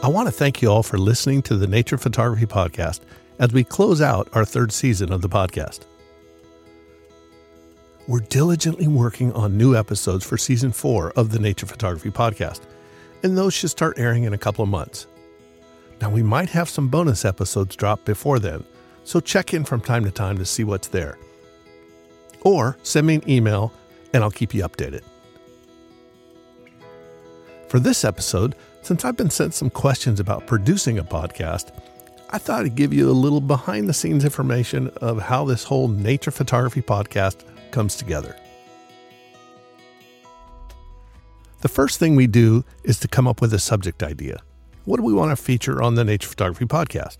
I want to thank you all for listening to the Nature Photography Podcast as we close out our third season of the podcast. We're diligently working on new episodes for season four of the Nature Photography Podcast, and those should start airing in a couple of months. Now, we might have some bonus episodes drop before then, so check in from time to time to see what's there. Or send me an email and I'll keep you updated. For this episode, since I've been sent some questions about producing a podcast, I thought I'd give you a little behind the scenes information of how this whole nature photography podcast comes together. The first thing we do is to come up with a subject idea. What do we want to feature on the Nature Photography Podcast?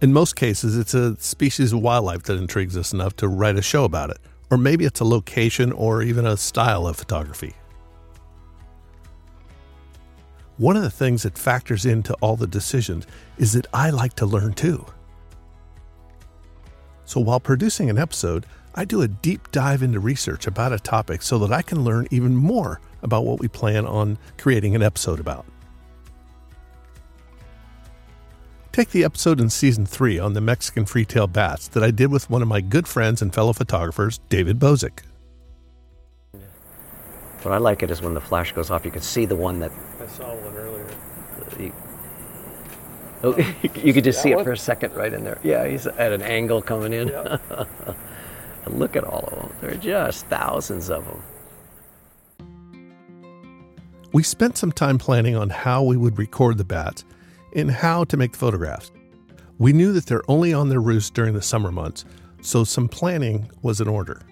In most cases, it's a species of wildlife that intrigues us enough to write a show about it, or maybe it's a location or even a style of photography. One of the things that factors into all the decisions is that I like to learn too. So while producing an episode, I do a deep dive into research about a topic so that I can learn even more about what we plan on creating an episode about. Take the episode in season 3 on the Mexican free-tailed bats that I did with one of my good friends and fellow photographers, David Bozick. What I like it is when the flash goes off, you can see the one that. I saw one earlier. You, oh, you could just That see it one? for a second right in there. Yeah, he's at an angle coming in. Yeah. And look at all of them. There are just thousands of them. We spent some time planning on how we would record the bats and how to make the photographs. We knew that they're only on their roost during the summer months, so some planning was in order.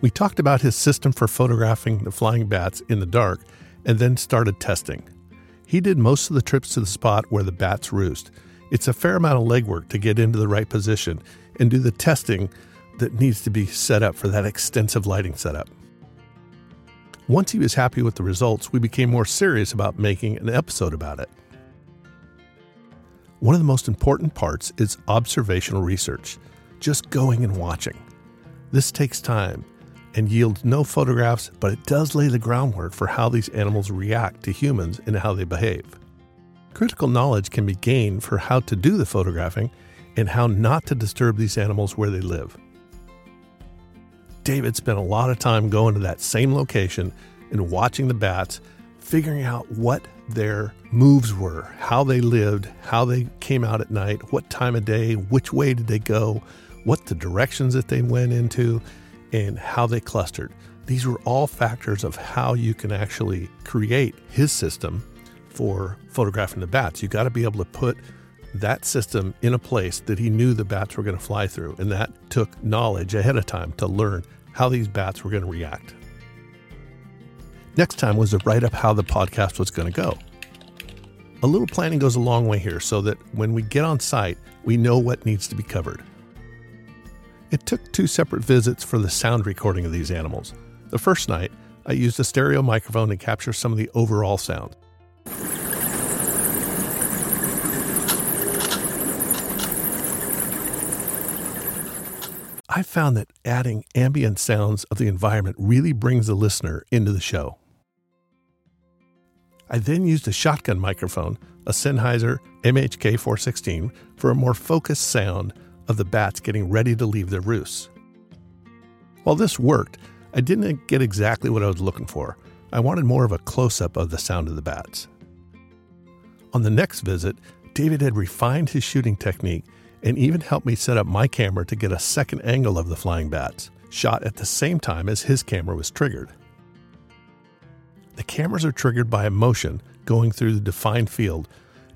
We talked about his system for photographing the flying bats in the dark and then started testing. He did most of the trips to the spot where the bats roost. It's a fair amount of legwork to get into the right position and do the testing that needs to be set up for that extensive lighting setup. Once he was happy with the results, we became more serious about making an episode about it. One of the most important parts is observational research, just going and watching. This takes time and yields no photographs, but it does lay the groundwork for how these animals react to humans and how they behave. Critical knowledge can be gained for how to do the photographing and how not to disturb these animals where they live. David spent a lot of time going to that same location and watching the bats, figuring out what their moves were, how they lived, how they came out at night, what time of day, which way did they go, what the directions that they went into, and how they clustered. These were all factors of how you can actually create his system for photographing the bats. You got to be able to put that system in a place that he knew the bats were going to fly through. And that took knowledge ahead of time to learn how these bats were going to react. Next time was to write up how the podcast was going to go. A little planning goes a long way here so that when we get on site, we know what needs to be covered. It took two separate visits for the sound recording of these animals. The first night, I used a stereo microphone to capture some of the overall sound. I found that adding ambient sounds of the environment really brings the listener into the show. I then used a shotgun microphone, a Sennheiser MHK 416, for a more focused sound of the bats getting ready to leave their roosts. While this worked, I didn't get exactly what I was looking for. I wanted more of a close up of the sound of the bats. On the next visit, David had refined his shooting technique and even helped me set up my camera to get a second angle of the flying bats, shot at the same time as his camera was triggered. The cameras are triggered by a motion going through the defined field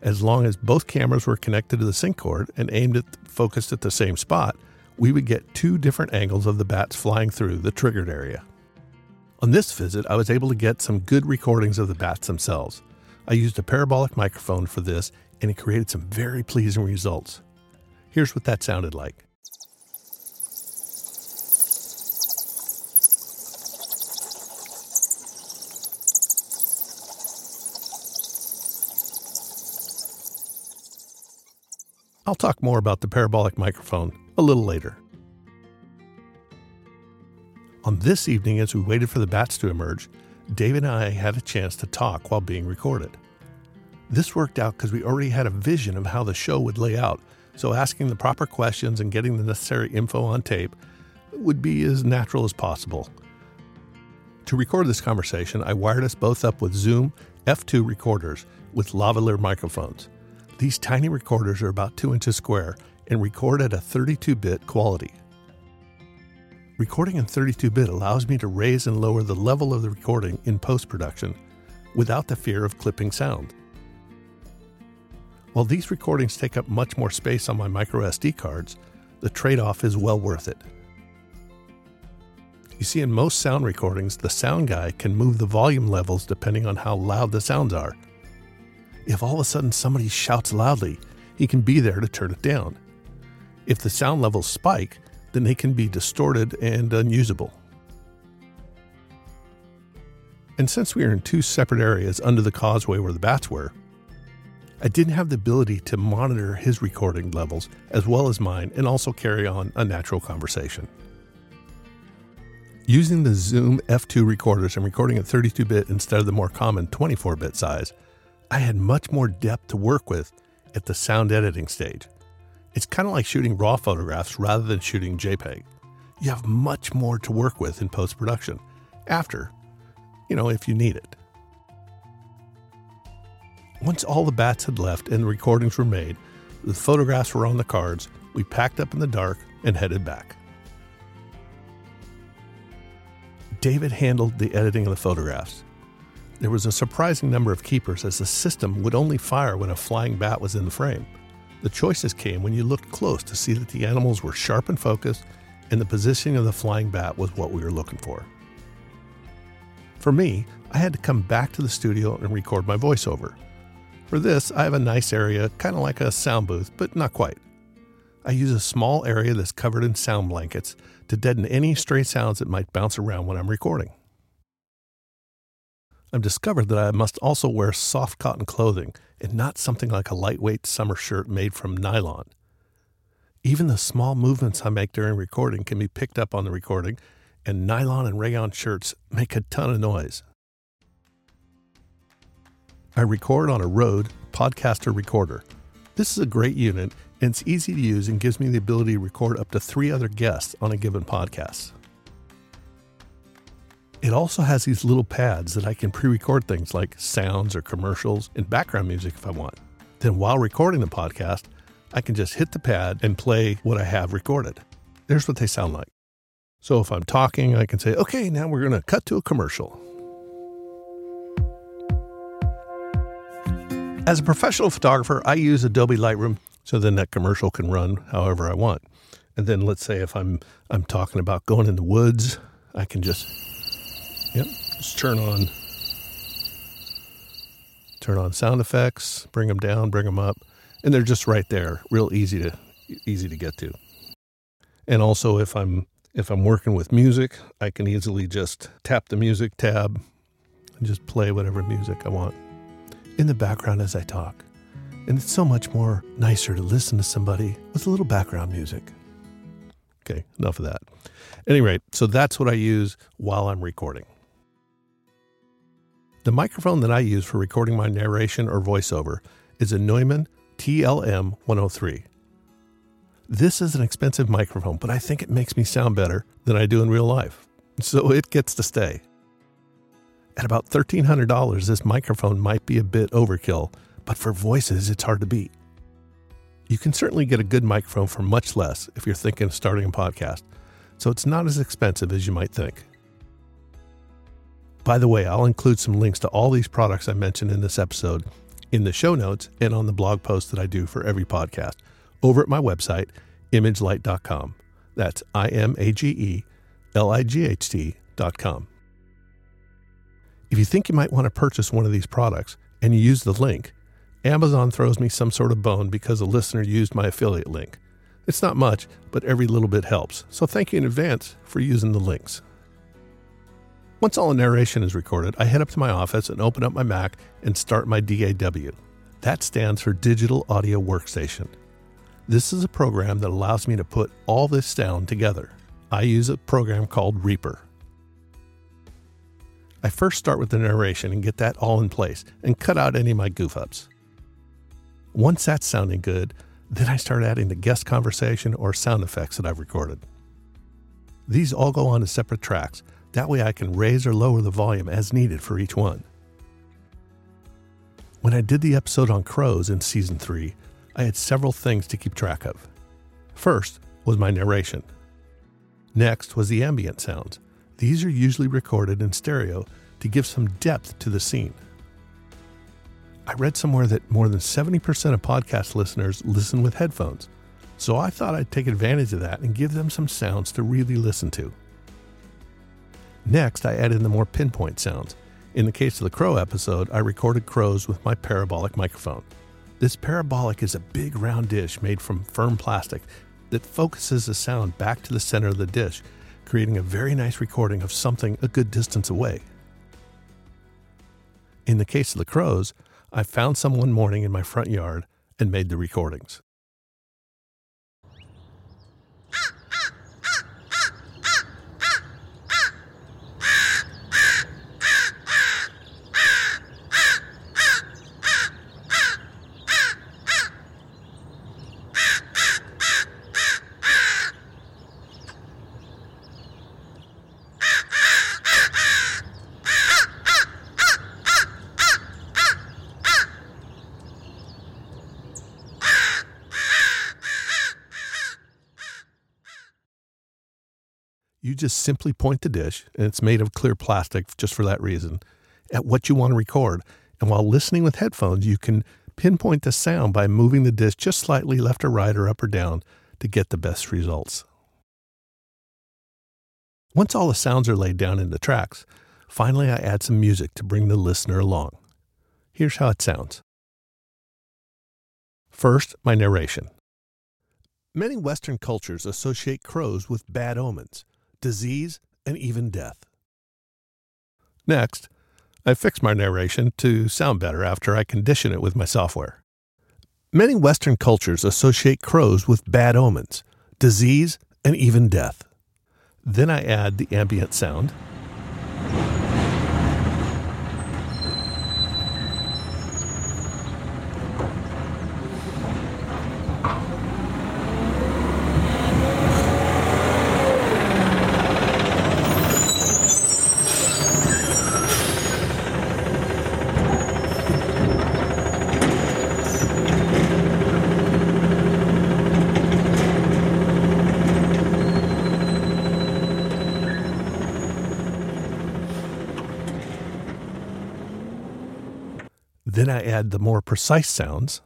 as long as both cameras were connected to the sync cord and aimed at focused at the same spot, we would get two different angles of the bats flying through the triggered area. On this visit, I was able to get some good recordings of the bats themselves. I used a parabolic microphone for this and it created some very pleasing results. Here's what that sounded like. I'll talk more about the parabolic microphone a little later. On this evening, as we waited for the bats to emerge, David and I had a chance to talk while being recorded. This worked out because we already had a vision of how the show would lay out, so asking the proper questions and getting the necessary info on tape would be as natural as possible. To record this conversation, I wired us both up with Zoom F2 recorders with lavalier microphones. These tiny recorders are about 2 inches square and record at a 32 bit quality. Recording in 32 bit allows me to raise and lower the level of the recording in post production without the fear of clipping sound. While these recordings take up much more space on my micro SD cards, the trade off is well worth it. You see, in most sound recordings, the sound guy can move the volume levels depending on how loud the sounds are. If all of a sudden somebody shouts loudly, he can be there to turn it down. If the sound levels spike, then they can be distorted and unusable. And since we are in two separate areas under the causeway where the bats were, I didn't have the ability to monitor his recording levels as well as mine and also carry on a natural conversation. Using the Zoom F2 recorders and recording at 32 bit instead of the more common 24 bit size, I had much more depth to work with at the sound editing stage. It's kind of like shooting raw photographs rather than shooting JPEG. You have much more to work with in post production, after, you know, if you need it. Once all the bats had left and the recordings were made, the photographs were on the cards, we packed up in the dark and headed back. David handled the editing of the photographs. There was a surprising number of keepers as the system would only fire when a flying bat was in the frame. The choices came when you looked close to see that the animals were sharp and focused, and the positioning of the flying bat was what we were looking for. For me, I had to come back to the studio and record my voiceover. For this, I have a nice area, kind of like a sound booth, but not quite. I use a small area that's covered in sound blankets to deaden any stray sounds that might bounce around when I'm recording. I've discovered that I must also wear soft cotton clothing and not something like a lightweight summer shirt made from nylon. Even the small movements I make during recording can be picked up on the recording, and nylon and rayon shirts make a ton of noise. I record on a Rode Podcaster recorder. This is a great unit and it's easy to use and gives me the ability to record up to three other guests on a given podcast. It also has these little pads that I can pre record things like sounds or commercials and background music if I want. Then, while recording the podcast, I can just hit the pad and play what I have recorded. There's what they sound like. So, if I'm talking, I can say, okay, now we're going to cut to a commercial. As a professional photographer, I use Adobe Lightroom so then that commercial can run however I want. And then let's say if I'm I'm talking about going in the woods, I can just yep, just turn on turn on sound effects, bring them down, bring them up, and they're just right there, real easy to easy to get to. And also if I'm if I'm working with music, I can easily just tap the music tab and just play whatever music I want in the background as I talk. And it's so much more nicer to listen to somebody with a little background music. Okay, enough of that. At any rate, so that's what I use while I'm recording. The microphone that I use for recording my narration or voiceover is a Neumann TLM 103. This is an expensive microphone, but I think it makes me sound better than I do in real life. So it gets to stay. At about $1,300, this microphone might be a bit overkill, but for voices, it's hard to beat. You can certainly get a good microphone for much less if you're thinking of starting a podcast, so it's not as expensive as you might think. By the way, I'll include some links to all these products I mentioned in this episode in the show notes and on the blog post that I do for every podcast over at my website, imagelight.com. That's I M A G E L I G H T.com. If you think you might want to purchase one of these products and you use the link, Amazon throws me some sort of bone because a listener used my affiliate link. It's not much, but every little bit helps. So thank you in advance for using the links. Once all the narration is recorded, I head up to my office and open up my Mac and start my DAW. That stands for Digital Audio Workstation. This is a program that allows me to put all this sound together. I use a program called Reaper. I first start with the narration and get that all in place and cut out any of my goof ups. Once that's sounding good, then I start adding the guest conversation or sound effects that I've recorded. These all go on onto separate tracks. That way I can raise or lower the volume as needed for each one. When I did the episode on crows in season 3, I had several things to keep track of. First was my narration. Next was the ambient sounds. These are usually recorded in stereo to give some depth to the scene. I read somewhere that more than 70% of podcast listeners listen with headphones, so I thought I'd take advantage of that and give them some sounds to really listen to. Next, I added the more pinpoint sounds. In the case of the crow episode, I recorded crows with my parabolic microphone. This parabolic is a big round dish made from firm plastic that focuses the sound back to the center of the dish, creating a very nice recording of something a good distance away. In the case of the crows, I found some one morning in my front yard and made the recordings. You just simply point the dish, and it's made of clear plastic just for that reason, at what you want to record. And while listening with headphones, you can pinpoint the sound by moving the dish just slightly left or right or up or down to get the best results. Once all the sounds are laid down in the tracks, finally I add some music to bring the listener along. Here's how it sounds. First, my narration. Many Western cultures associate crows with bad omens disease, and even death. Next, I fix my narration to sound better after I condition it with my software. Many Western cultures associate crows with bad omens, disease, and even death. Then I add the ambient sound Then I add the more precise sounds.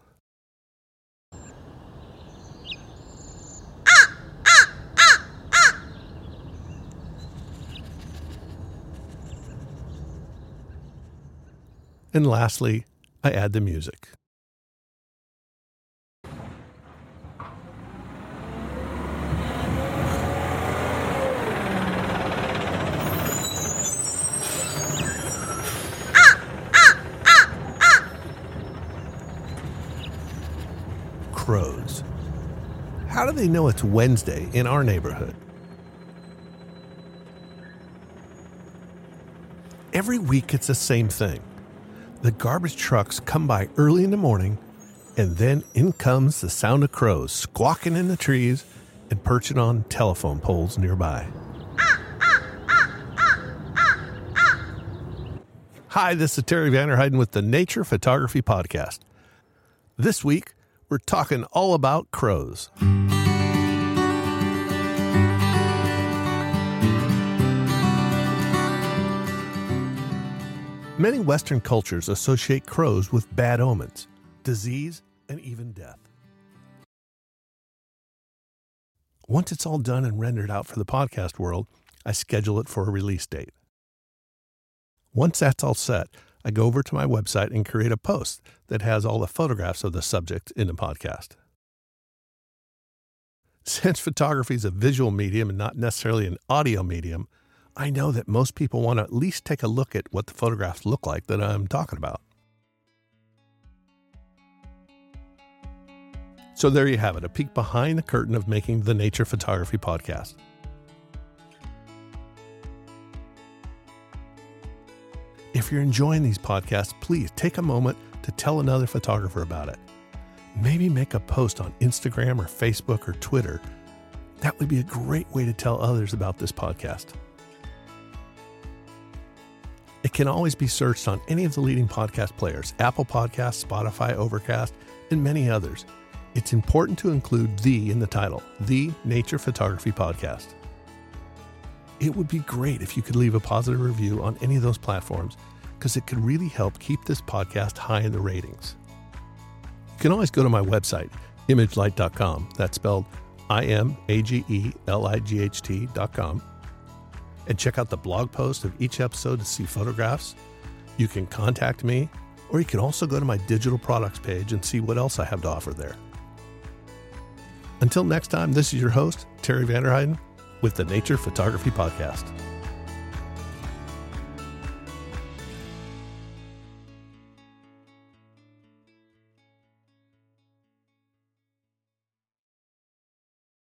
And lastly, I add the music. crows. How do they know it's Wednesday in our neighborhood? Every week it's the same thing. The garbage trucks come by early in the morning, and then in comes the sound of crows squawking in the trees and perching on telephone poles nearby. Hi, this is Terry Vanderheiden with the Nature Photography Podcast. This week, we're talking all about crows. Many Western cultures associate crows with bad omens, disease, and even death. Once it's all done and rendered out for the podcast world, I schedule it for a release date. Once that's all set, I go over to my website and create a post that has all the photographs of the subject in the podcast. Since photography is a visual medium and not necessarily an audio medium, I know that most people want to at least take a look at what the photographs look like that I'm talking about. So there you have it, a peek behind the curtain of making the Nature Photography Podcast. If you're enjoying these podcasts, please take a moment to tell another photographer about it. Maybe make a post on Instagram or Facebook or Twitter. That would be a great way to tell others about this podcast. It can always be searched on any of the leading podcast players Apple Podcasts, Spotify, Overcast, and many others. It's important to include the in the title, the Nature Photography Podcast. It would be great if you could leave a positive review on any of those platforms because it could really help keep this podcast high in the ratings. You can always go to my website, imagelight.com. That's spelled I M A G E L I G H T.com. And check out the blog post of each episode to see photographs. You can contact me, or you can also go to my digital products page and see what else I have to offer there. Until next time, this is your host, Terry Vanderheiden, with the Nature Photography Podcast.